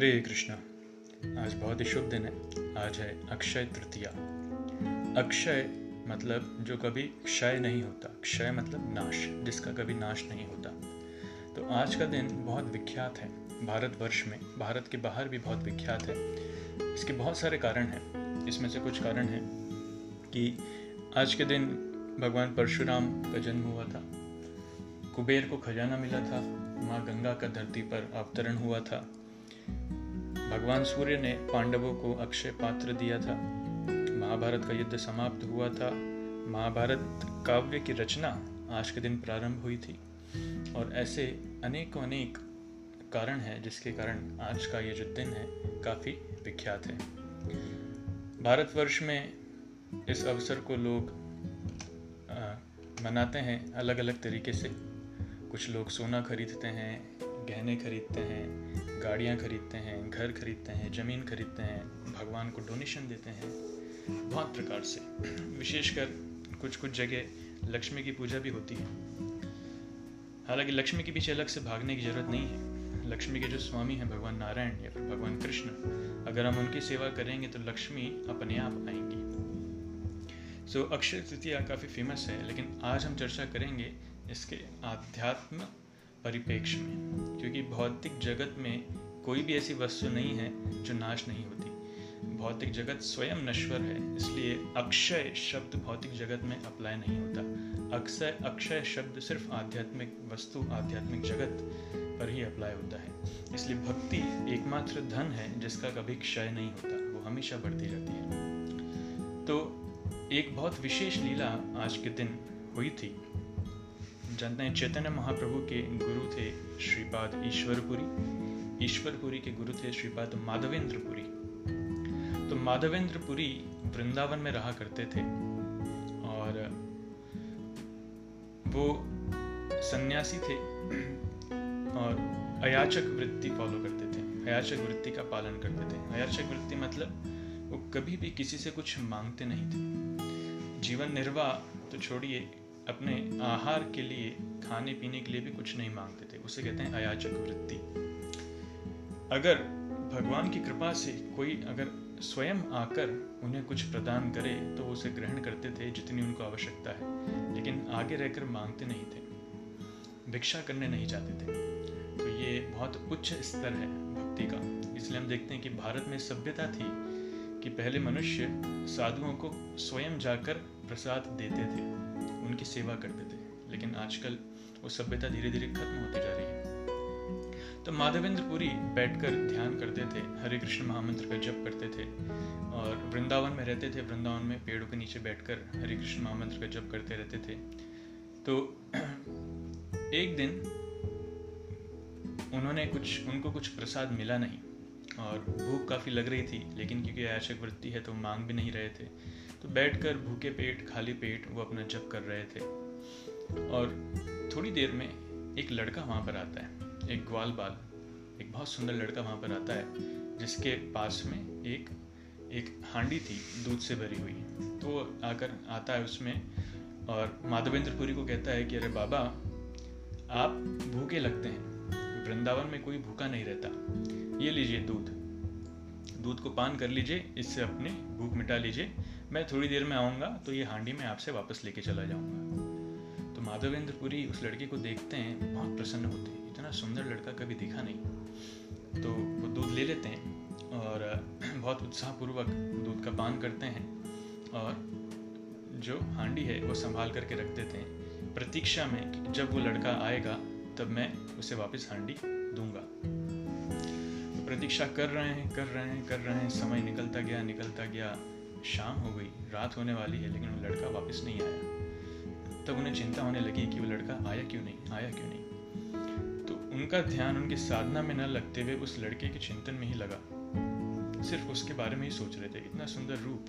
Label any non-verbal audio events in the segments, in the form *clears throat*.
हरे कृष्णा, आज बहुत ही शुभ दिन है। आज है अक्षय तृतीया। अक्षय मतलब जो कभी क्षय नहीं होता। क्षय मतलब नाश, जिसका कभी नाश नहीं होता। तो आज का दिन बहुत विख्यात है भारतवर्ष में। भारत के बाहर भी बहुत विख्यात है। इसके बहुत सारे कारण हैं। इसमें से कुछ कारण हैं कि आज के दिन भगवान परशुराम का जन्म हुआ था। कुबेर को खजाना मिला था। माँ गंगा का धरती पर अवतरण हुआ था। भगवान सूर्य ने पांडवों को अक्षय पात्र दिया था। महाभारत का युद्ध समाप्त हुआ था। महाभारत काव्य की रचना आज के दिन प्रारंभ हुई थी। और ऐसे अनेकों अनेक कारण हैं जिसके कारण आज का ये जो दिन है काफ़ी विख्यात है। भारतवर्ष में इस अवसर को लोग आ, मनाते हैं अलग अलग तरीके से। कुछ लोग सोना खरीदते हैं गहने खरीदते हैं गाड़ियाँ खरीदते हैं घर खरीदते हैं ज़मीन खरीदते हैं भगवान को डोनेशन देते हैं बहुत प्रकार से। विशेषकर कुछ कुछ जगह लक्ष्मी की पूजा भी होती है। हालाँकि लक्ष्मी के पीछे अलग से भागने की ज़रूरत नहीं है। लक्ष्मी के जो स्वामी हैं भगवान नारायण या फिर भगवान कृष्ण अगर हम उनकी सेवा करेंगे तो लक्ष्मी अपने आप आएँगी। सो so, अक्षय तृतीया काफ़ी फ़ेमस है लेकिन आज हम चर्चा करेंगे इसके आध्यात्म परिपेक्ष में। क्योंकि भौतिक जगत में कोई भी ऐसी वस्तु नहीं है जो नाश नहीं होती। भौतिक जगत स्वयं नश्वर है, इसलिए अक्षय शब्द भौतिक जगत में अप्लाई नहीं होता। अक्षय अक्षय शब्द सिर्फ़ आध्यात्मिक वस्तु, आध्यात्मिक जगत पर ही अप्लाई होता है। इसलिए भक्ति एकमात्र धन है, जिसका कभी क्षय नहीं होता, वो हमेशा बढ़ती रहती है। तो एक बहुत विशेष लीला आज के दिन हुई थी। जानते हैं चैतन्य महाप्रभु के गुरु थे श्रीपाद ईश्वरपुरी। ईश्वरपुरी के गुरु थे श्रीपाद माधवेंद्रपुरी। तो माधवेंद्रपुरी वृंदावन में रहा करते थे और वो सन्यासी थे और अयाचक वृत्ति फॉलो करते थे। अयाचक वृत्ति का पालन करते थे। अयाचक वृत्ति मतलब वो कभी भी किसी से कुछ मांगते नहीं थे। जीवन निर्वाह तो छोड़िए अपने आहार के लिए, खाने पीने के लिए भी कुछ नहीं मांगते थे। उसे कहते हैं अयाचक वृत्ति। अगर भगवान की कृपा से कोई अगर स्वयं आकर उन्हें कुछ प्रदान करे तो उसे ग्रहण करते थे जितनी उनको आवश्यकता है, लेकिन आगे रहकर मांगते नहीं थे। भिक्षा करने नहीं जाते थे। तो ये बहुत उच्च स्तर है भक्ति का। इसलिए हम देखते हैं कि भारत में सभ्यता थी कि पहले मनुष्य साधुओं को स्वयं जाकर प्रसाद देते थे। उनकी सेवा करते थे, लेकिन आजकल वो सभ्यता धीरे धीरे खत्म होती जा रही है। तो माधवेंद्र पुरी बैठकर ध्यान करते थे, हरे कृष्ण महामंत्र का जप करते थे, और वृंदावन में रहते थे, वृंदावन में पेड़ों के नीचे बैठकर हरे कृष्ण महामंत्र का जप करते रहते थे। तो *clears throat* एक दिन उन्होंने कुछ, उनको कुछ प्रसाद मिला नहीं, और भूख काफ़ी लग रही थी, लेकिन क्योंकि आयशक वृत्ति है तो मांग भी नहीं रहे थे। तो बैठकर भूखे पेट, खाली पेट वो अपना जप कर रहे थे। और थोड़ी देर में एक लड़का वहाँ पर आता है, एक ग्वाल बाल, एक बहुत सुंदर लड़का वहाँ पर आता है, जिसके पास में एक एक हांडी थी, दूध से भरी हुई। तो आकर आता है उसमें और माधवेंद्रपुरी को कहता है कि, अरे बाबा, आप भूखे लगते हैं। वृंदावन में कोई भूखा नहीं रहता। ये लीजिए दूध। दूध को पान कर लीजिए, इससे अपने भूख मिटा लीजिए मैं थोड़ी देर में आऊँगा तो ये हांडी में आपसे वापस लेके चला जाऊँगा। तो माधवेंद्र पुरी उस लड़के को देखते हैं, बहुत प्रसन्न होते हैं। इतना सुंदर लड़का कभी देखा नहीं। तो वो दूध ले लेते हैं और *clears throat* बहुत उत्साहपूर्वक दूध का पान करते हैं और जो हांडी है, वो संभाल करके रख देते हैं। प्रतीक्षा में जब वो लड़का आएगा, तब मैं उसे वापस हांडी दूँगा। तो प्रतीक्षा कर रहे हैं, कर रहे हैं, कर रहे हैं। समय निकलता गया निकलता गया। शाम हो गई, रात होने वाली है, लेकिन वो लड़का वापस नहीं आया। तब उन्हें चिंता होने लगी कि वो लड़का आया क्यों नहीं, आया क्यों नहीं। तो उनका ध्यान उनकी साधना में न लगते हुए उस लड़के के चिंतन में ही लगा। सिर्फ़ उसके बारे में ही सोच रहे थे, इतना सुंदर रूप।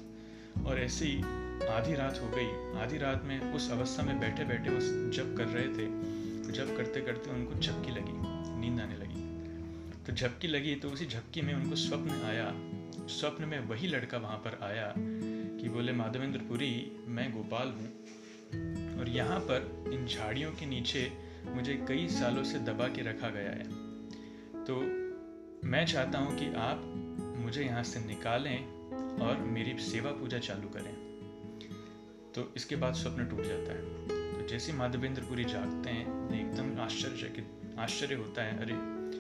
और ऐसे ही आधी रात हो गई, आधी रात में उस अवस्था में बैठे बैठे उस जब कर रहे थे। जब करते करते उनको झपकी लगी, नींद आने लगी। तो झपकी लगी तो उसी झपकी में उनको स्वप्न आया स्वप्न में वही लड़का वहाँ पर आया कि बोले माधवेंद्रपुरी मैं गोपाल हूँ और यहाँ पर इन झाड़ियों के नीचे मुझे कई सालों से दबा के रखा गया है। तो मैं चाहता हूँ कि आप मुझे यहाँ से निकालें और मेरी सेवा पूजा चालू करें। तो इसके बाद स्वप्न टूट जाता है। तो जैसे माधवेंद्रपुरी जागते हैं एकदम आश्चर्य आश्चर्य होता है, अरे,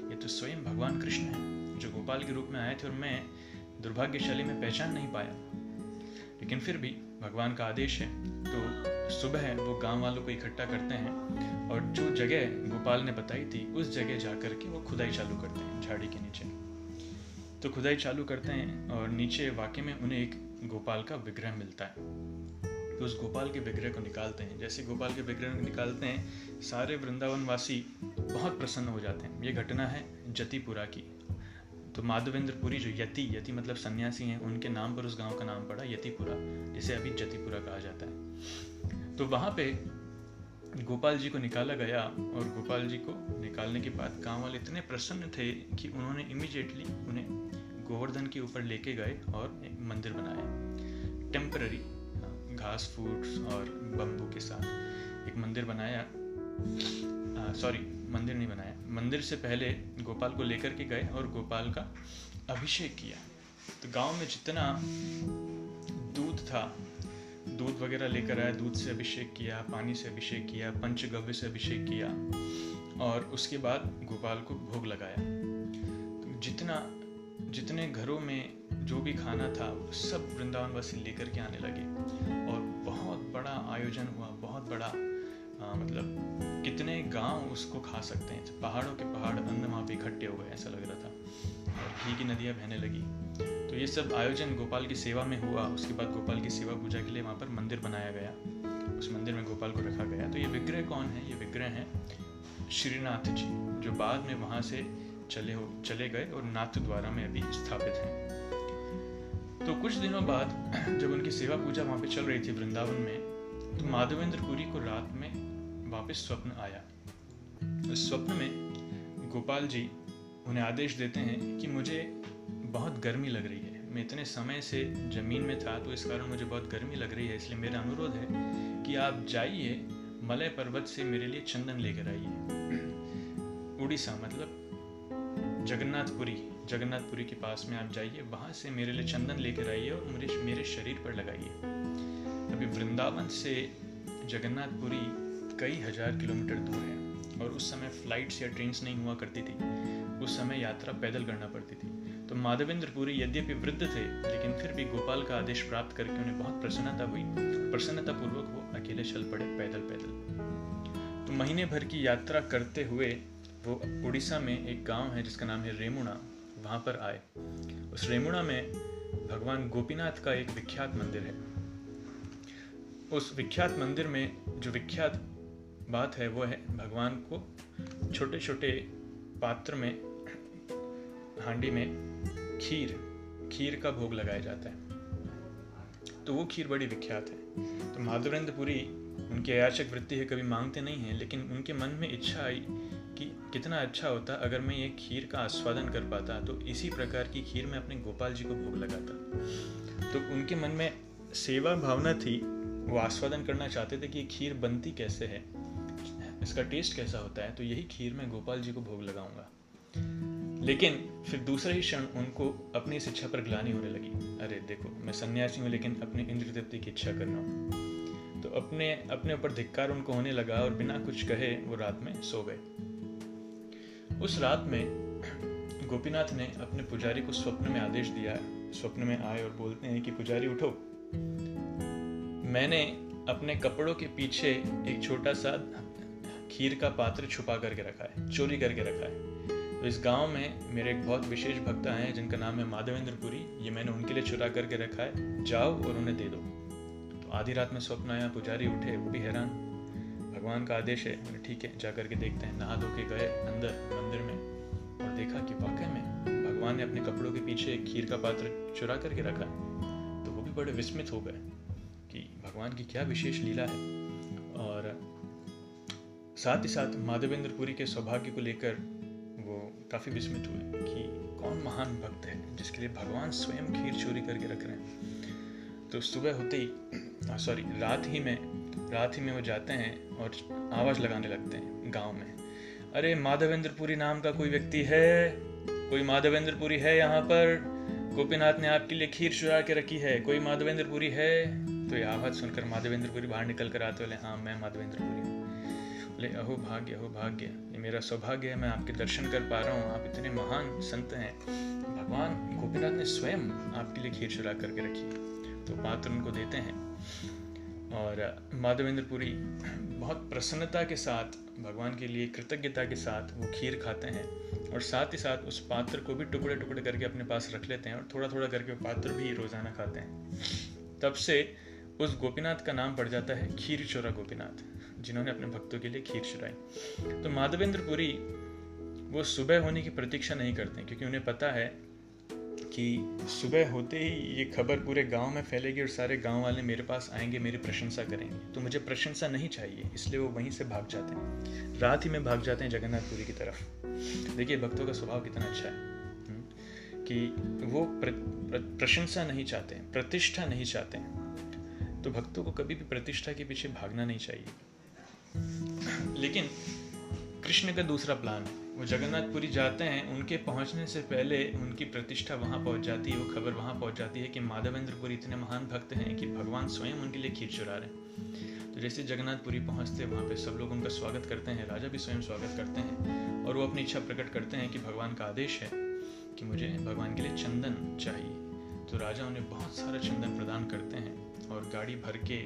ये तो स्वयं भगवान कृष्ण है, जो गोपाल के रूप में आए थे और मैं दुर्भाग्यशाली में पहचान नहीं पाया। लेकिन फिर भी भगवान का आदेश है तो सुबह वो गाँव वालों को इकट्ठा करते हैं और जो जगह गोपाल ने बताई थी, उस जगह जाकर के वो खुदाई चालू करते हैं, झाड़ी के नीचे। तो खुदाई चालू करते हैं और नीचे वाकई में उन्हें एक गोपाल का विग्रह मिलता है। तो उस गोपाल के विग्रह को निकालते हैं। जैसे गोपाल के विग्रह को निकालते हैं, सारे वृंदावन वासी बहुत प्रसन्न हो जाते हैं। ये घटना है जतिपुरा की। तो माधवेंद्रपुरी जो यति यति मतलब सन्यासी हैं, उनके नाम पर उस गाँव का नाम पड़ा यतिपुरा, जिसे अभी जतिपुरा कहा जाता है। तो वहाँ पे गोपाल जी को निकाला गया और गोपाल जी को निकालने के बाद गाँव वाले इतने प्रसन्न थे कि उन्होंने इमिजिएटली उन्हें गोवर्धन के ऊपर लेके गए और एक मंदिर बनाया। टेम्पररी घास फूड्स और बम्बू के साथ एक मंदिर बनाया। सॉरी मंदिर नहीं बनाया। मंदिर से पहले गोपाल को लेकर के गए और गोपाल का अभिषेक किया। तो गाँव में जितना दूध था, दूध वगैरह लेकर आया, दूध से अभिषेक किया, पानी से अभिषेक किया, पंचगव्य से अभिषेक किया, और उसके बाद गोपाल को भोग लगाया। तो जितना, जितने घरों में जो भी खाना था, सब वृंदावन वासी लेकर के आने लगे। और बहुत बड़ा आयोजन हुआ, बहुत बड़ा आ, मतलब कितने गाँव उसको खा सकते हैं। पहाड़ों के पहाड़ अन्न वहाँ पे इकट्ठे हो गए ऐसा लग रहा था। और घी की नदियाँ बहने लगी। तो ये सब आयोजन गोपाल की सेवा में हुआ। उसके बाद गोपाल की सेवा पूजा के लिए वहाँ पर मंदिर बनाया गया। उस मंदिर में गोपाल को रखा गया। तो ये विग्रह कौन है? ये विग्रह है श्रीनाथ जी जो बाद में वहाँ से चले हो चले गए और नाथ द्वारा में अभी स्थापित हैं। तो कुछ दिनों बाद जब उनकी सेवा पूजा वहाँ पे चल रही थी वृंदावन में तो माधवेंद्र पुरी को रात में वापस स्वप्न आया। उस स्वप्न में गोपाल जी उन्हें आदेश देते हैं कि मुझे बहुत गर्मी लग रही है। मैं इतने समय से ज़मीन में था तो इस कारण मुझे बहुत गर्मी लग रही है, इसलिए मेरा अनुरोध है कि आप जाइए, मलय पर्वत से मेरे लिए चंदन लेकर आइए। उड़ीसा मतलब जगन्नाथपुरी जगन्नाथपुरी के पास में आप जाइए, वहाँ से मेरे लिए चंदन लेकर आइए और मेरे मेरे शरीर पर लगाइए। अभी वृंदावन से जगन्नाथपुरी कई हज़ार किलोमीटर दूर है और उस समय फ्लाइट्स या ट्रेन नहीं हुआ करती थी। उस समय यात्रा पैदल करना पड़ती थी। तो माधवेंद्र पुरी यद्यपि वृद्ध थे, लेकिन फिर भी गोपाल का आदेश प्राप्त करके उन्हें बहुत प्रसन्नता हुई। प्रसन्नता पूर्वक वो अकेले चल पड़े पैदल पैदल। तो महीने भर की यात्रा करते हुए वो उड़ीसा में एक गाँव है जिसका नाम है रेमुणा, वहाँ पर आए। उस रेमुणा में भगवान गोपीनाथ का एक विख्यात मंदिर है। उस विख्यात मंदिर में जो विख्यात बात है, वो है भगवान को छोटे छोटे पात्र में, हांडी में खीर खीर का भोग लगाया जाता है। तो वो खीर बड़ी विख्यात है। तो माधुरेंद्र पुरी उनकी अयाचक वृत्ति है, कभी मांगते नहीं हैं, लेकिन उनके मन में इच्छा आई कि कितना अच्छा होता अगर मैं ये खीर का आस्वादन कर पाता तो इसी प्रकार की खीर मैं अपने गोपाल जी को भोग लगाता। तो उनके मन में सेवा भावना थी, वो आस्वादन करना चाहते थे कि ये खीर बनती कैसे है। इसका टेस्ट कैसा होता है तो यही खीर मैं गोपाल जी को भोग लगाऊँगा। लेकिन फिर दूसरे ही क्षण उनको अपनी इस इच्छा पर ग्लानी होने लगी। अरे देखो, मैं सन्यासी हूँ, लेकिन अपनी इंद्र तृप्ति की इच्छा कर रहा हूँ। तो अपने अपने ऊपर धिक्कार उनको होने लगा और बिना कुछ कहे वो रात में सो गए। उस रात में गोपीनाथ ने अपने पुजारी को स्वप्न में आदेश दिया। स्वप्न में आए और बोलते हैं कि, पुजारी, उठो। मैंने अपने कपड़ों के पीछे एक छोटा सा खीर का पात्र छुपा करके रखा है, चोरी करके रखा है। तो इस गाँव में मेरे एक बहुत विशेष भक्त हैं, जिनका नाम है माधवेंद्र पुरी ये मैंने उनके लिए चुरा करके रखा है। जाओ और उन्हें दे दो। तो आधी रात में स्वप्न आया, पुजारी उठे वो भी हैरान। भगवान का आदेश है, मैंने ठीक है जा करके देखते हैं। नहा धो के गए अंदर, मंदिर में। और देखा कि वाकई में भगवान ने अपने कपड़ों के पीछे खीर का पात्र चुरा करके रखा। है तो वो भी बड़े विस्मित हो गए कि भगवान की क्या विशेष लीला है। साथ ही साथ माधवेंद्र पुरी के सौभाग्य को लेकर वो काफ़ी विस्मित हुए कि कौन महान भक्त है जिसके लिए भगवान स्वयं खीर चोरी करके रख रहे हैं। तो सुबह होते ही सॉरी रात ही में, रात ही में वो जाते हैं और आवाज़ लगाने लगते हैं गाँव में। अरे माधवेंद्र पुरी नाम का कोई व्यक्ति है? कोई माधवेंद्रपुरी है यहाँ पर? गोपीनाथ ने आपके लिए खीर चुरा के रखी है। कोई माधवेंद्रपुरी है? तो ये आवाज़ सुनकर माधवेंद्रपुरी बाहर निकल कर आते बोले हाँ मैं माधवेंद्रपुरी हूँ। बोले अहो भाग्य अहो भाग्य। ये मेरा सौभाग्य है, मैं आपके दर्शन कर पा रहा हूँ। आप इतने महान संत हैं। भगवान गोपीनाथ ने स्वयं आपके लिए खीर चुरा करके रखी तो पात्र उनको देते हैं। और माधवेंद्रपुरी बहुत प्रसन्नता के साथ, भगवान के लिए कृतज्ञता के साथ वो खीर खाते हैं और साथ ही साथ उस पात्र को भी टुकड़े टुकड़े करके अपने पास रख लेते हैं और थोड़ा थोड़ा करके पात्र भी रोज़ाना खाते हैं। तब से उस गोपीनाथ का नाम पड़ जाता है खीर चोरा गोपीनाथ जिन्होंने अपने भक्तों के लिए खीर चुराई। तो माधवेंद्रपुरी वो सुबह होने की प्रतीक्षा नहीं करते क्योंकि उन्हें पता है कि सुबह होते ही ये खबर पूरे गाँव में फैलेगी और सारे गाँव वाले मेरे पास आएँगे मेरी प्रशंसा करेंगे। तो मुझे प्रशंसा नहीं चाहिए इसलिए वो वहीं से भाग जाते हैं। रात ही में भाग जाते हैं जगन्नाथपुरी की तरफ़। देखिए भक्तों का स्वभाव कितना अच्छा है हम्म, कि वो प्र, प्र, प्रशंसा नहीं चाहते प्रतिष्ठा नहीं चाहते हैं। तो भक्तों को कभी भी प्रतिष्ठा के पीछे भागना नहीं चाहिए। लेकिन कृष्ण का दूसरा प्लान है वो जगन्नाथपुरी जाते हैं, उनके पहुँचने से पहले उनकी प्रतिष्ठा वहाँ पहुँच जाती है, वो खबर वहाँ पहुँच जाती है कि माधवेंद्रपुरी इतने महान भक्त हैं कि भगवान स्वयं उनके लिए खीर चुरा रहे हैं। तो जैसे जगन्नाथपुरी पहुँचते वहाँ पे सब लोग उनका स्वागत करते हैं, राजा भी स्वयं स्वागत करते हैं और वो अपनी इच्छा प्रकट करते हैं कि भगवान का आदेश है कि मुझे भगवान के लिए चंदन चाहिए। तो राजा उन्हें बहुत सारा चंदन प्रदान करते हैं और गाड़ी भर के,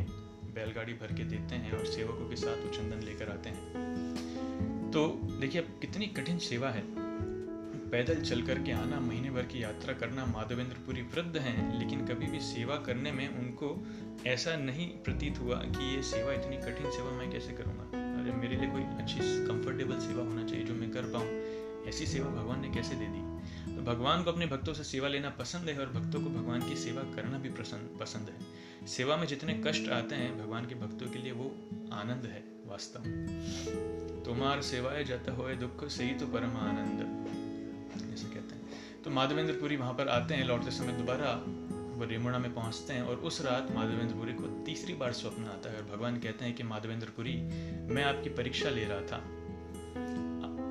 बैलगाड़ी भर के देते हैं और सेवकों के साथ वो चंदन लेकर आते हैं। तो देखिए अब कितनी कठिन सेवा है। पैदल चल कर के आना, महीने भर की यात्रा करना माधवेंद्रपुरी वृद्ध हैं, लेकिन कभी भी सेवा करने में उनको ऐसा नहीं प्रतीत हुआ कि ये सेवा इतनी कठिन सेवा मैं कैसे करूँगा। अरे मेरे लिए कोई अच्छी कंफर्टेबल सेवा होना चाहिए जो मैं कर पाऊँ। ऐसी सेवा भगवान ने कैसे दे दी? तो भगवान को अपने भक्तों से सेवा लेना पसंद है और भक्तों को भगवान की सेवा करना भी पसंद पसंद है। सेवा में जितने कष्ट आते हैं भगवान के भक्तों के लिए वो आनंद है, वास्तव में। तुम्हार सेवाए जाता हो दुख से ही तो परम आनंद। ऐसे कहते हैं। तो माधवेंद्रपुरी वहाँ पर आते हैं, लौटते समय दोबारा वो रेमुणा में पहुँचते हैं और उस रात माधवेंद्रपुरी को तीसरी बार स्वप्न आता है और भगवान कहते हैं कि, माधवेंद्रपुरी, मैं आपकी परीक्षा ले रहा था।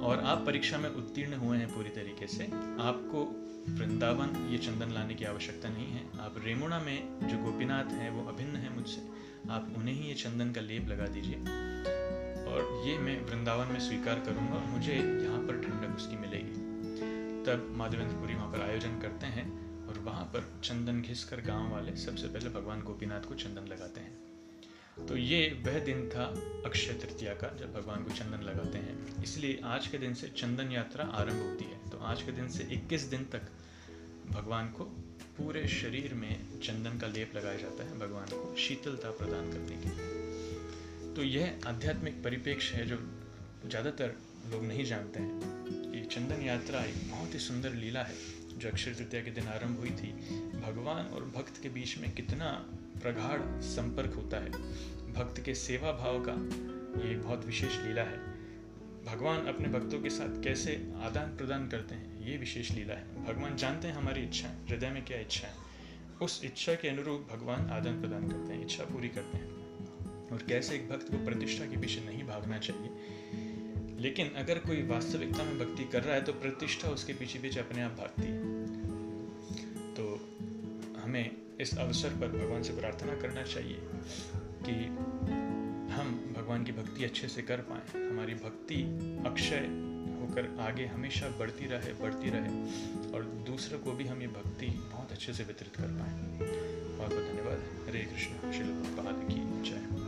और आप परीक्षा में उत्तीर्ण हुए हैं पूरी तरीके से, आपको वृंदावन ये चंदन लाने की आवश्यकता नहीं है। आप रेमुणा में जो गोपीनाथ हैं, वो अभिन्न है मुझसे। आप उन्हें ही ये चंदन का लेप लगा दीजिए। और ये मैं वृंदावन में स्वीकार करूँगा, मुझे यहाँ पर ठंडक उसकी मिलेगी। तब माधवेंद्रपुरी वहाँ पर आयोजन करते हैं और वहाँ पर चंदन घिस कर गाँव वाले सबसे पहले भगवान गोपीनाथ को चंदन लगाते हैं। तो ये वह दिन था अक्षय तृतीया का, जब भगवान को चंदन लगाते हैं। इसलिए आज के दिन से चंदन यात्रा आरंभ होती है। तो आज के दिन से 21 दिन तक भगवान को पूरे शरीर में चंदन का लेप लगाया जाता है, भगवान को शीतलता प्रदान करने के लिए। तो यह आध्यात्मिक परिप्रेक्ष्य है जो ज़्यादातर लोग नहीं जानते हैं। कि चंदन यात्रा एक बहुत ही सुंदर लीला है, जो अक्षय तृतीया के दिन आरंभ हुई थी। भगवान और भक्त के बीच में कितना प्रगाढ़ संपर्क होता है। भक्त के सेवा भाव का ये बहुत विशेष लीला है। भगवान अपने भक्तों के साथ कैसे आदान प्रदान करते हैं, ये विशेष लीला है। भगवान जानते हैं हमारी इच्छा हृदय में क्या इच्छा है। उस इच्छा के अनुरूप भगवान आदान प्रदान करते हैं, इच्छा पूरी करते हैं। और कैसे एक भक्त को प्रतिष्ठा के पीछे नहीं भागना चाहिए। लेकिन अगर कोई वास्तविकता में भक्ति कर रहा है तो प्रतिष्ठा उसके पीछे पीछे अपने आप भागती है। तो हमें इस अवसर पर भगवान से प्रार्थना करना चाहिए कि हम भगवान की भक्ति अच्छे से कर पाए। हमारी भक्ति अक्षय होकर आगे हमेशा बढ़ती रहे बढ़ती रहे और दूसरों को भी हम ये भक्ति बहुत अच्छे से वितरित कर पाए। बहुत बहुत धन्यवाद। हरे कृष्ण। शिल की जय।